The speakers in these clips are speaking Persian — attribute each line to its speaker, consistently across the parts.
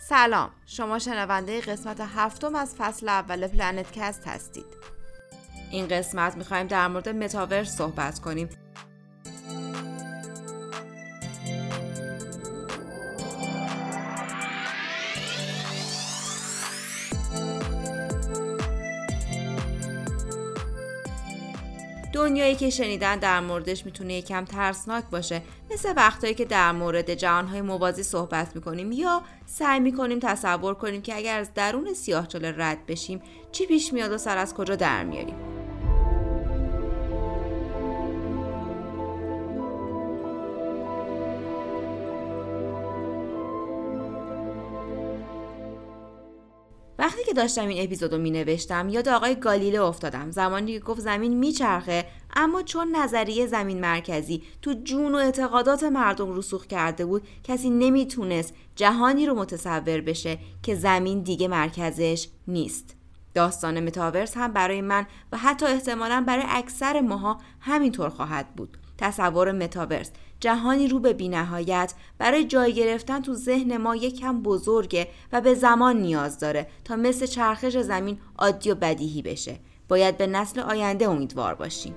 Speaker 1: سلام شما شنونده قسمت هفتم از فصل اول پلنت کست هستید. این قسمت می‌خوایم در مورد متاورس صحبت کنیم. دنیایی که شنیدن در موردش می‌تونه یکم ترسناک باشه. مثل وقتایی که در مورد جهانهای موازی صحبت می‌کنیم یا سعی می‌کنیم تصور کنیم که اگر از درون سیاهچاله رد بشیم چی پیش میاد و سر از کجا در میاریم. وقتی که داشتم این اپیزود رو می نوشتم یاد آقای گالیله افتادم. زمانی که گفت زمین میچرخه اما چون نظریه زمین مرکزی تو جون و اعتقادات مردم رسوخ کرده بود کسی نمی‌تونست جهانی رو متصور بشه که زمین دیگه مرکزش نیست. داستان متاورس هم برای من و حتی احتمالا برای اکثر ماها همینطور خواهد بود. تصور متاورس. جهانی رو به بینهایت برای جای گرفتن تو ذهن ما یکم بزرگه و به زمان نیاز داره تا مثل چرخش زمین عادی و بدیهی بشه. باید به نسل آینده امیدوار باشیم.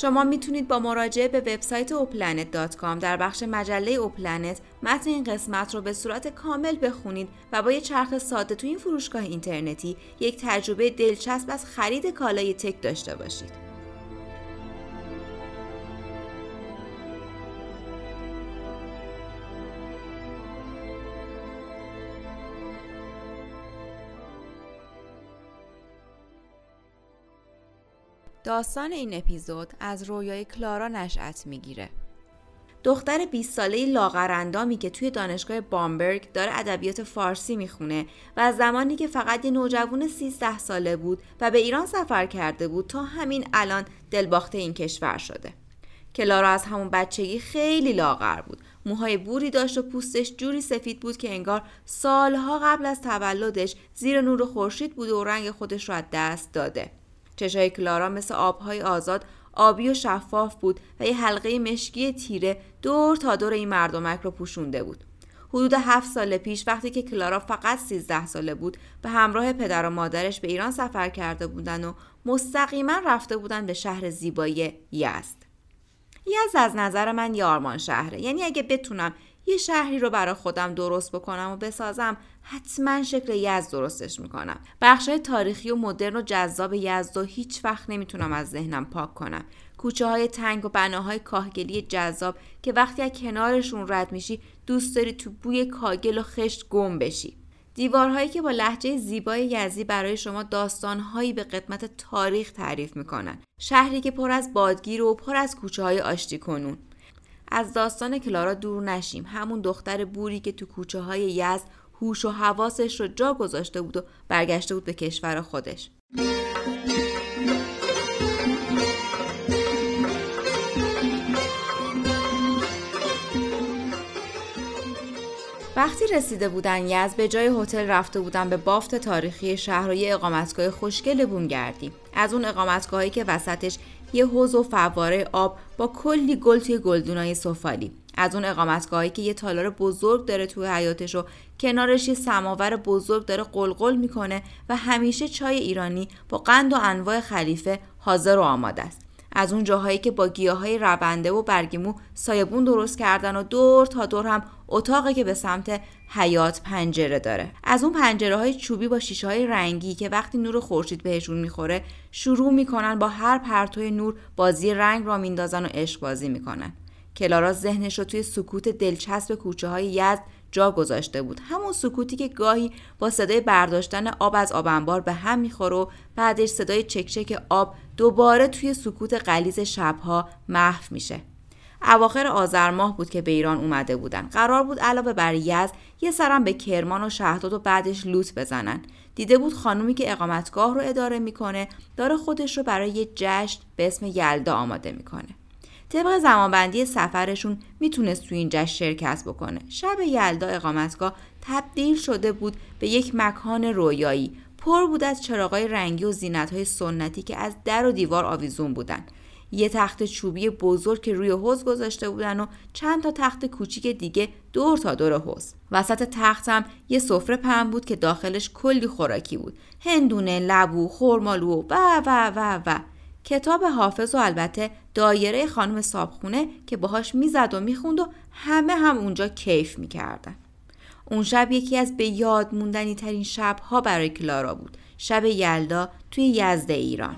Speaker 1: شما می‌تونید با مراجعه به وبسایت اوپلنت.com در بخش مجله اوپلنت متن این قسمت رو به صورت کامل بخونید و با یه چرخ ساده تو این فروشگاه اینترنتی یک تجربه دلچسب از خرید کالای تک داشته باشید. داستان این اپیزود از رویای کلارا نشأت می‌گیره. دختر 20 ساله لاغرندامی که توی دانشگاه بامبرگ داره ادبیات فارسی می‌خونه و از زمانی که فقط یه نوجوان 13 ساله بود و به ایران سفر کرده بود تا همین الان دلباخته این کشور شده. کلارا از همون بچگی خیلی لاغر بود. موهای بوری داشت و پوستش جوری سفید بود که انگار سالها قبل از تولدش زیر نور خورشید بوده و رنگ خودش رو از دست داده. چشای کلارا مثل آبهای آزاد آبی و شفاف بود و یه حلقه مشکی تیره دور تا دور این مردمک رو پوشونده بود. حدود هفت سال پیش وقتی که کلارا فقط 13 ساله بود به همراه پدر و مادرش به ایران سفر کرده بودن و مستقیما رفته بودن به شهر زیبایی یزد. یزد از نظر من یارمان شهره یعنی اگه بتونم یه شهری رو برای خودم درست بکنم و بسازم حتما شکل یزد درستش می‌کنم. بخشای تاریخی و مدرن و جذاب یزد و هیچ وقت نمی‌تونم از ذهنم پاک کنم. کوچه های تنگ و بناهای کاهگلی جذاب که وقتی از کنارشون رد میشی دوست داری تو بوی کاگل و خشت گم بشی. دیوارهایی که با لحجه زیبای یزی برای شما داستانهایی به قدمت تاریخ تعریف می‌کنن. شهری که پر از بادگیر و پر از کوچه های آشتی کنون. از داستان کلارا دور نشیم. همون دختر بوری که تو کوچه های یزد هوش و حواسش رو جا گذاشته بود و برگشته بود به کشور خودش. وقتی رسیده بودن یز به جای هتل رفته بودن به بافت تاریخی شهر و یه اقامتگاه خوشگل بومگردی از اون اقامتگاهی که وسطش یه حوز و فواره آب با کلی گل توی گلدونای سفالی. از اون اقامتگاهی که یه تالار بزرگ داره توی حیاتش و کنارش یه سماور بزرگ داره قلقل می‌کنه و همیشه چای ایرانی با قند و انواع خلیفه حاضر و آماده است. از اون جاهایی که با گیاهای رونده و برگیمو سایبون درست کردن و دور تا دور هم اتاقی که به سمت حیات پنجره داره. از اون پنجره های چوبی با شیشه های رنگی که وقتی نور خورشید بهشون می‌خوره شروع می‌کنن با هر پرتوی نور بازی رنگ را میندازن و عشق بازی می‌کنن. کلارا ذهنش رو توی سکوت دلچسب کوچه های یزد جا گذاشته بود. همون سکوتی که گاهی با صدای برداشتن آب از آب انبار به هم می‌خوره و بعدش صدای چکچک آب دوباره توی سکوت قلیز شبها محو میشه. اواخر آذر ماه بود که به ایران اومده بودن. قرار بود علاوه بر یز یه سرم به کرمان و شهداد و بعدش لوت بزنن. دیده بود خانومی که اقامتگاه رو اداره می‌کنه داره خودش رو برای یه جشن به اسم یلدا آماده می‌کنه. طبق زمانبندی سفرشون می‌تونست تو این جشن شرکت بکنه. شب یلدا اقامتگاه تبدیل شده بود به یک مکان رویایی. پر بود از چراغای رنگی و زینتهای سنتی که از در و دیوار آویزون بودن. یه تخت چوبی بزرگ که روی حوز گذاشته بودن و چند تا تخت کوچیک دیگه دور تا دور حوز وسط تختم یه سفره پهن بود که داخلش کلی خوراکی بود. هندونه لبو خرمالو و و و و. کتاب حافظ و البته دایره خانم صابخونه که باهاش می‌زد و می‌خوند و همه هم اونجا کیف می‌کردن. اون شب یکی از به یاد موندنی ترین شبها برای کلارا بود. شب یلدا توی یزد ایران.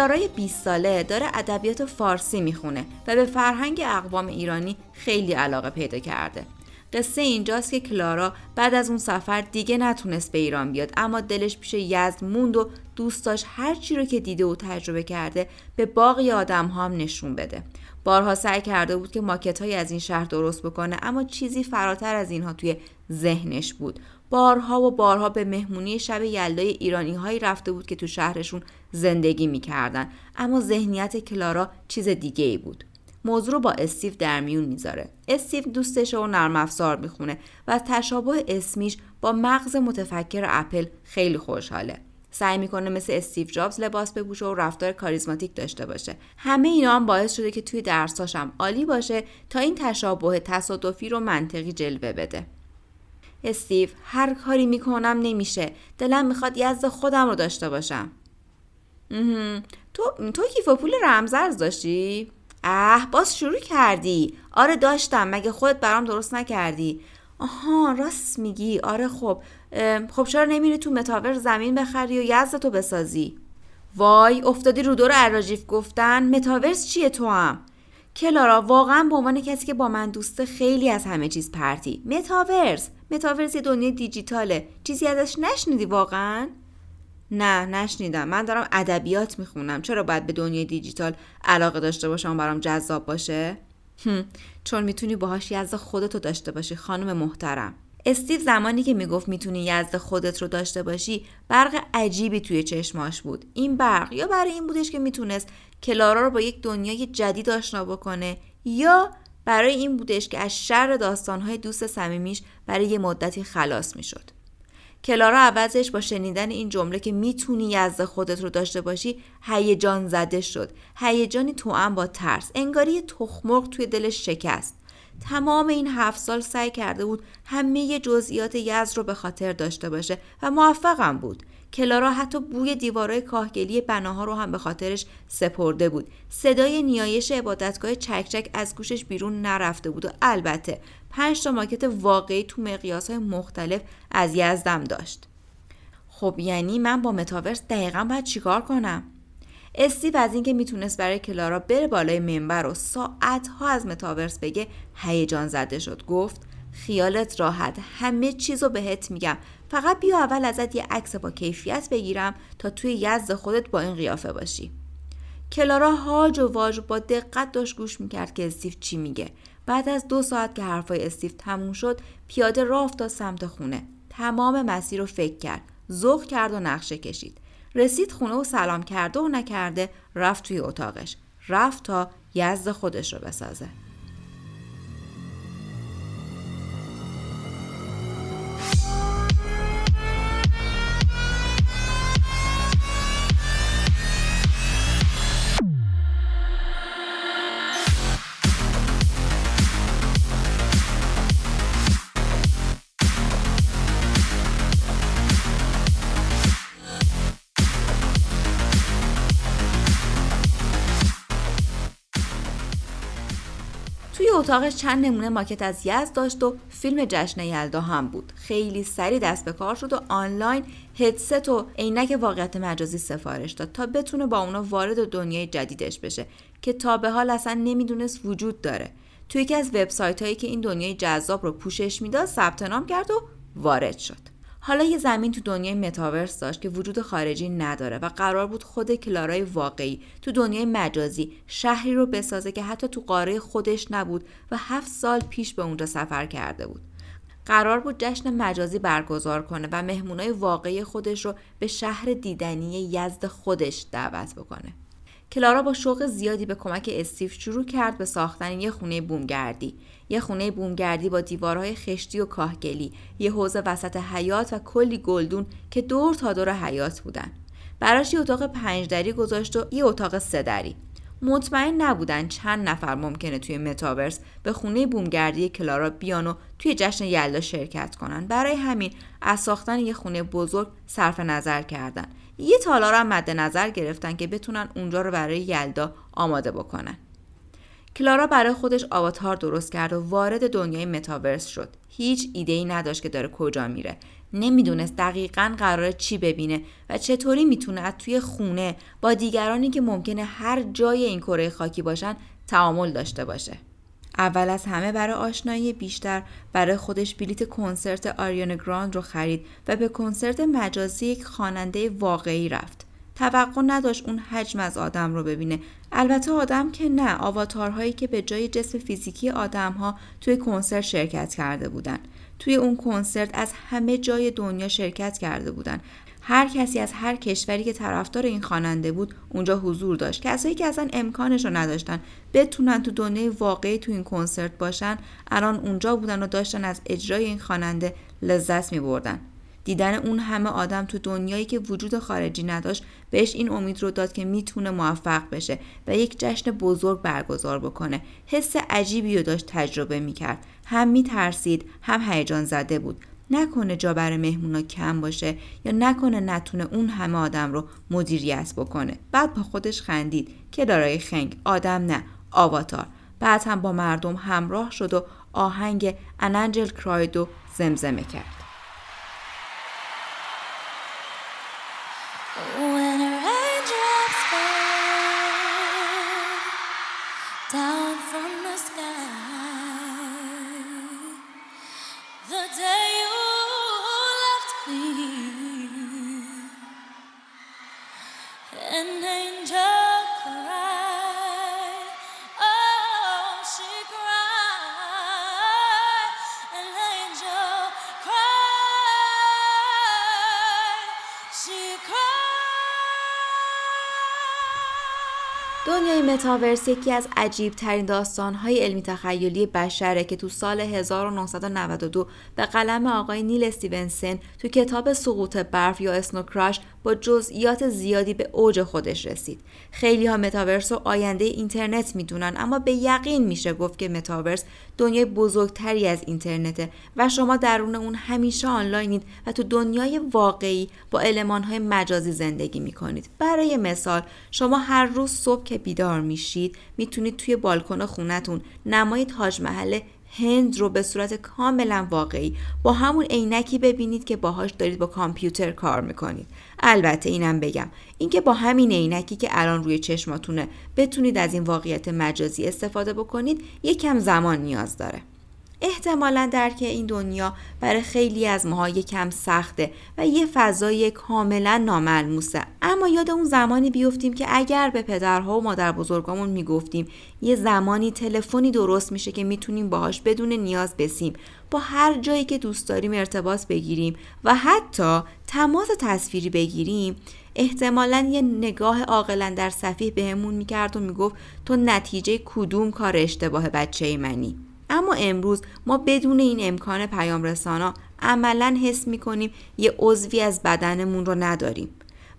Speaker 1: کلارای 20 ساله داره ادبیات فارسی می‌خونه و به فرهنگ اقوام ایرانی خیلی علاقه پیدا کرده. قصه اینجاست که کلارا بعد از اون سفر دیگه نتونست به ایران بیاد اما دلش پیش یزد موند و دوست داشت هر چی رو که دیده و تجربه کرده به باقی آدم هم نشون بده. بارها سعی کرده بود که ماکت های از این شهر درست بکنه اما چیزی فراتر از اینها توی ذهنش بود. بارها و بارها به مهمونی شب یلدای ایرانی هایی رفته بود که تو شهرشون زندگی می‌کردن. اما ذهنیت کلارا چیز دیگه ای بود. موضوع رو با استیو در میون می‌ذاره. استیو دوستش و نرم افزار می‌خونه و تشابه اسمیش با مغز متفکر اپل خیلی خوشحاله. سعی می‌کنه مثل استیو جابز لباس بپوشه و رفتار کاریزماتیک داشته باشه. همه اینا هم باعث شده که توی درساشم عالی باشه تا این تشابه تصادفی رو منطقی جلوه بده. استیو هر کاری می‌کنم نمیشه. دلم می‌خواد یزد خودم رو داشته باشم. تو تو کیف و پول رمزرز داشتی؟ اه باز شروع کردی. آره داشتم مگه خودت برام درست نکردی؟ آها راست میگی. آره خب. خب چرا نمیری تو متاورس زمین بخری و یزد تو بسازی؟ وای افتادی رو دور اراجیف گفتن. متاورس چیه تو هم؟ کلارا واقعا به عنوان کسی که با من دوسته خیلی از همه چیز پرتی. متاورس. متاورس یه دنیای دیجیتاله. چیزی ازش نشنیدی واقعا؟ نه نشنیدم. من دارم ادبیات می‌خونم. چرا باید به دنیای دیجیتال علاقه داشته باشم برام جذاب باشه؟ چون می‌تونی باهاش یزد خودتو داشته باشی خانم محترم. استیو زمانی که می‌گفت می‌تونی یزد خودت رو داشته باشی برق عجیبی توی چشماش بود. این برق یا برای این بودش که می‌تونست کلارا رو با یک دنیای جدید آشنا بکنه یا برای این بودش که از شر داستانهای دوست صمیمیش برای یه مدتی خلاص می‌شد. کلارا عوضش با شنیدن این جمله که می‌تونی یزد خودت رو داشته باشی هیجان زده شد. هیجانی توأم با ترس. انگاری تخمرغ توی دلش شکست. تمام این هفت سال سعی کرده بود همه جزئیات یزد رو به خاطر داشته باشه و موفقم بود. کلارا حتی بوی دیوارای کاهگلی بناها رو هم به خاطرش سپرده بود. صدای نیایش عبادتگاه چکچک از گوشش بیرون نرفته بود و البته پنج تا ماکت واقعی تو مقیاس های مختلف از یزدم داشت. خب یعنی من با متاورس دقیقا باید چیکار کنم؟ استیو از اینکه می‌تونست برای کلارا بره بالای منبر و ساعتها از متاورس بگه هیجان زده شد. گفت خیالت راحت. همه چیزو بهت میگم. فقط بیا اول ازت یه عکس با کیفیت بگیرم تا توی یزد خودت با این قیافه باشی. کلارا هاج و واج با دقت داشت گوش می‌کرد که استیو چی میگه. بعد از دو ساعت که حرفای استیو تموم شد پیاده راه افتاد سمت خونه. تمام مسیر رو فکر کرد. ذوق کرد و نقشه کشید. رسید خونه و سلام کرده و نکرده رفت توی اتاقش. رفت تا یزد خودش رو بسازه. اتاقش چند نمونه ماکت از یزد داشت و فیلم جشن یلدا هم بود. خیلی سریع دست به کار شد و آنلاین هدست و عینک واقعیت مجازی سفارش داد تا بتونه با اونا وارد دنیای جدیدش بشه که تا به حال اصلا نمی‌دونست وجود داره. توی یکی از وبسایت هایی که این دنیای جذاب رو پوشش می‌داد ثبت نام کرد و وارد شد. حالا یه زمین تو دنیای متاورس داشت که وجود خارجی نداره و قرار بود خود کلارای واقعی تو دنیای مجازی شهری رو بسازه که حتی تو قاره خودش نبود و هفت سال پیش به اونجا سفر کرده بود. قرار بود جشن مجازی برگزار کنه و مهمونای واقعی خودش رو به شهر دیدنی یزد خودش دعوت بکنه. کلارا با شوق زیادی به کمک استیو شروع کرد به ساختن یه خونه بومگردی. یه خونه بومگردی با دیوارهای خشتی و کاهگلی یه حوز وسط حیات و کلی گلدون که دور تا دور حیات بودن. براش یه اتاق پنج دری گذاشت و یه اتاق سه دری. مطمئن نبودن چند نفر ممکنه توی متاورس به خونه بومگردی کلارا بیان و توی جشن یلدا شرکت کنن. برای همین از ساختن یه خونه بزرگ صرف نظر کردن. یه تالار هم مد نظر گرفتن که بتونن اونجا رو برای یلدا آماده بکنن. کلارا برای خودش آواتار درست کرد و وارد دنیای متاورس شد. هیچ ایده ای نداشت که داره کجا میره. نمی‌دونست دقیقا قرار چی ببینه و چطوری می‌تونه از توی خونه با دیگرانی که ممکنه هر جای این کره خاکی باشن تعامل داشته باشه. اول از همه برای آشنایی بیشتر برای خودش بلیت کنسرت آریانا گراند رو خرید و به کنسرت مجازی یک خواننده واقعی رفت. توقع نداشت اون حجم از آدم رو ببینه. البته آدم که نه آواتارهایی که به جای جسم فیزیکی آدم ها توی کنسرت شرکت کرده بودن. توی اون کنسرت از همه جای دنیا شرکت کرده بودن. هر کسی از هر کشوری که طرفدار این خواننده بود اونجا حضور داشت. کسایی که اصلا امکانش رو نداشتن بتونن تو دنیای واقعی تو این کنسرت باشن الان اونجا بودن و داشتن از اجرای این خواننده لذت می بردن. دیدن اون همه آدم تو دنیایی که وجود خارجی نداشت بهش این امید رو داد که می‌تونه موفق بشه و یک جشن بزرگ برگزار بکنه. حس عجیبی رو داشت تجربه می‌کرد. هم میترسید هم هیجان زده بود. نکنه جا برای مهمونا کم باشه یا نکنه نتونه اون همه آدم رو مدیریت بکنه. بعد با خودش خندید که دارای خنگ. آدم نه آواتار. بعد هم با مردم همراه شد و آهنگ اننجل کرایدو زمزمه کرد. دنیای متاورس یکی از عجیب ترین داستان های علمی تخیلی بشره که تو سال 1992 به قلم آقای نیل استیونسن تو کتاب سقوط برف یا اسنوکراش با جزئیات زیادی به اوج خودش رسید. خیلی ها متاورس و آینده اینترنت می‌دونن اما به یقین میشه گفت که متاورس دنیای بزرگتری از اینترنته و شما درون اون همیشه آنلاینید و تو دنیای واقعی با های مجازی زندگی می‌کنید. برای مثال شما هر روز صبح که بیدار میشید می‌تونید توی بالکن خونتون نمای تاج محل هند رو به صورت کاملا واقعی با همون عینکی ببینید که باهاش دارید با کامپیوتر کار می‌کنید البته اینم بگم. اینکه با همین عینکی که الان روی چشماتونه بتونید از این واقعیت مجازی استفاده بکنید یکم زمان نیاز داره. احتمالا درک این دنیا برای خیلی از ماها یکم سخته و یه فضای کاملا ناملموسه. اما یاد اون زمانی بیفتیم که اگر به پدرها و مادر بزرگامون می‌گفتیم یه زمانی تلفنی درست میشه که می‌تونیم باهاش بدون نیاز بسیم. با هر جایی که دوست داریم ارتباط بگیریم و حتی تماس تصویری بگیریم احتمالا یه نگاه عاقلا در صفیح بهمون می‌کرد و می‌گفت تو نتیجه کدوم کار اشتباه بچه منی؟ اما امروز ما بدون این امکان پیام رسانا عملا حس می‌کنیم یه عضوی از بدنمون رو نداریم.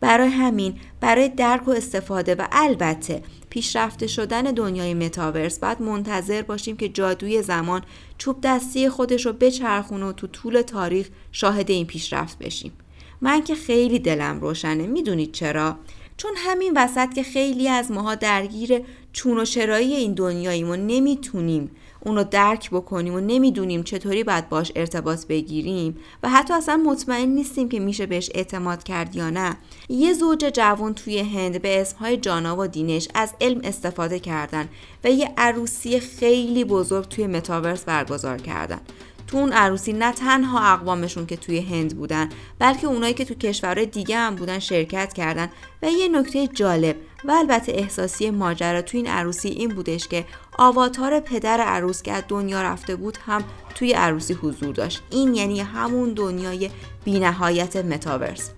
Speaker 1: برای همین برای درک و استفاده و البته پیشرفته شدن دنیای متاورس باید منتظر باشیم که جادوی زمان چوب دستی خودش رو بچرخونه و تو طول تاریخ شاهد این پیشرفت بشیم. من که خیلی دلم روشنه می‌دونید چرا؟ چون همین وسط که خیلی از ماها درگیر چون و چرایی این دنیاییم و نمی‌تونیم اونو درک بکنیم و نمی‌دونیم چطوری باید باش ارتباط بگیریم و حتی اصلا مطمئن نیستیم که میشه بهش اعتماد کرد یا نه. یه زوج جوان توی هند به اسمهای جانا و دینش از علم استفاده کردن و یه عروسی خیلی بزرگ توی متاورس برگزار کردن. تو اون عروسی نه تنها اقوامشون که توی هند بودن بلکه اونایی که تو کشورهای دیگه هم بودن شرکت کردن. و یه نکته جالب و البته احساسی ماجرا تو این عروسی این بودش که آواتار پدر عروس که از دنیا رفته بود هم توی عروسی حضور داشت. این یعنی همون دنیای بینهایت متاورس.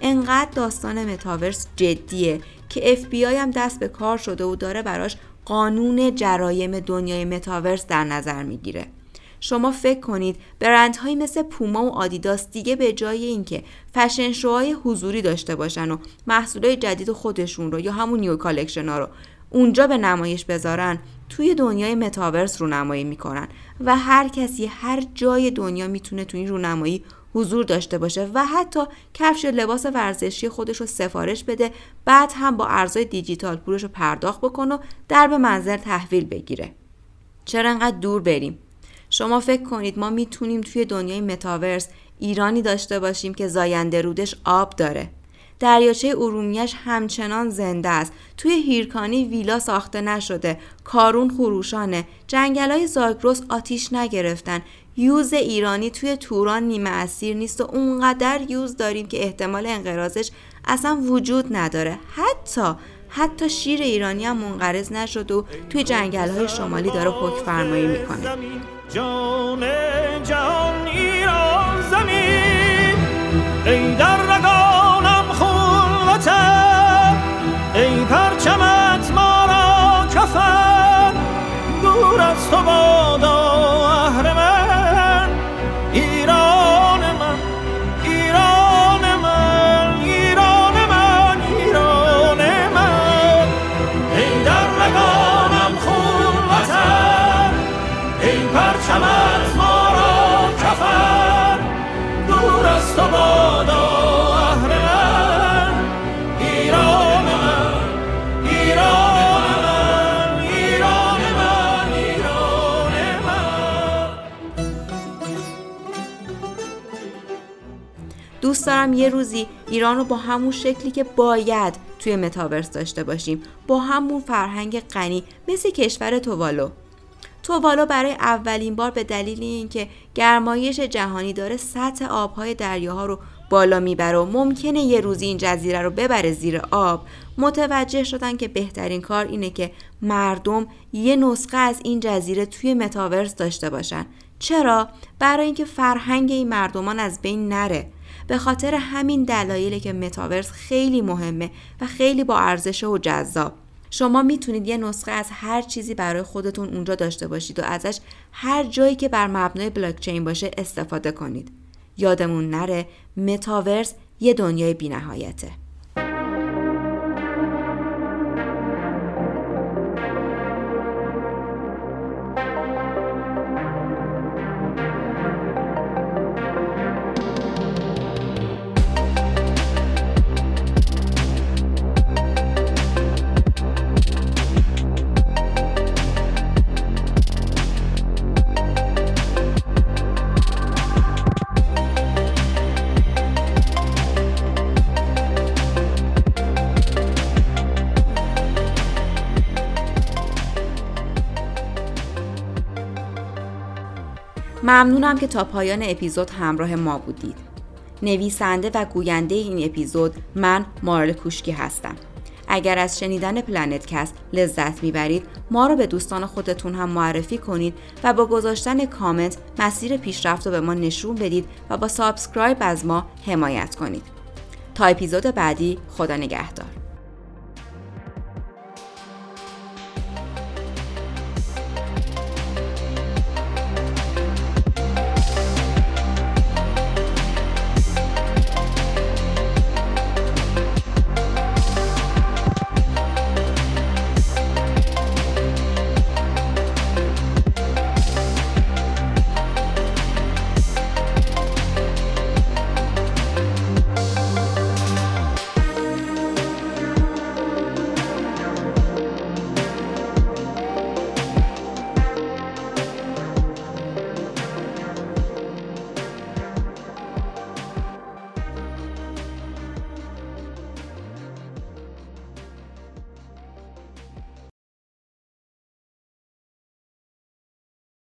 Speaker 1: انقدر داستان متاورس جدیه که بی هم دست به کار شده و داره براش قانون جرایم دنیای متاورس در نظر می‌گیره. شما فکر کنید برندهایی مثل پوما و آدیداس دیگه به جای اینکه fashion show های حضوری داشته باشن و محصولای جدید خودشون رو یا همون new collection ها رو اونجا به نمایش بذارن توی دنیای متاورس رونمایی می‌کنن و هر کسی هر جای دنیا می‌تونه توی این رونمایی حضور داشته باشه و حتی کفش لباس ورزشی خودش رو سفارش بده بعد هم با ارزهای دیجیتال پولش رو پرداخت بکنه و درب منزل تحویل بگیره. چرا انقدر دور بریم؟ شما فکر کنید ما می‌تونیم توی دنیای متاورس ایرانی داشته باشیم که زاینده رودش آب داره. دریاچه ارومیش همچنان زنده است. توی هیرکانی ویلا ساخته نشده. کارون خروشانه. جنگلای زاگرس آتیش نگرفتن. یوز ایرانی توی توران نیمه اسیر نیست و اونقدر یوز داریم که احتمال انقراضش اصلا وجود نداره. حتی حتی شیر ایرانی هم منقرض نشد و توی جنگل های شمالی داره حکم فرمایی می‌کنه جان دارم یه روزی ایران رو با همون شکلی که باید توی متاورس داشته باشیم با همون فرهنگ غنی مثل کشور توالو تووالو برای اولین بار به دلیل اینکه گرمایش جهانی داره سطح آبهای دریاها رو بالا می‌بره و ممکنه یه روزی این جزیره رو ببره زیر آب متوجه شدن که بهترین کار اینه که مردم یه نسخه از این جزیره توی متاورس داشته باشن. چرا؟ برای اینکه فرهنگ این مردمان از بین نره. به خاطر همین دلایلی که متاورس خیلی مهمه و خیلی با ارزش و جذاب. شما می‌تونید یه نسخه از هر چیزی برای خودتون اونجا داشته باشید و ازش هر جایی که بر مبنای بلاکچین باشه استفاده کنید. یادمون نره متاورس یه دنیای بینهایته. ممنونم که تا پایان اپیزود همراه ما بودید. نویسنده و گوینده این اپیزود من مارل کوشکی هستم. اگر از شنیدن پلنت کست لذت می‌برید ما رو به دوستان خودتون هم معرفی کنید و با گذاشتن کامنت مسیر پیشرفت رو به ما نشون بدید و با subscribe از ما حمایت کنید تا اپیزود بعدی خدا نگهدار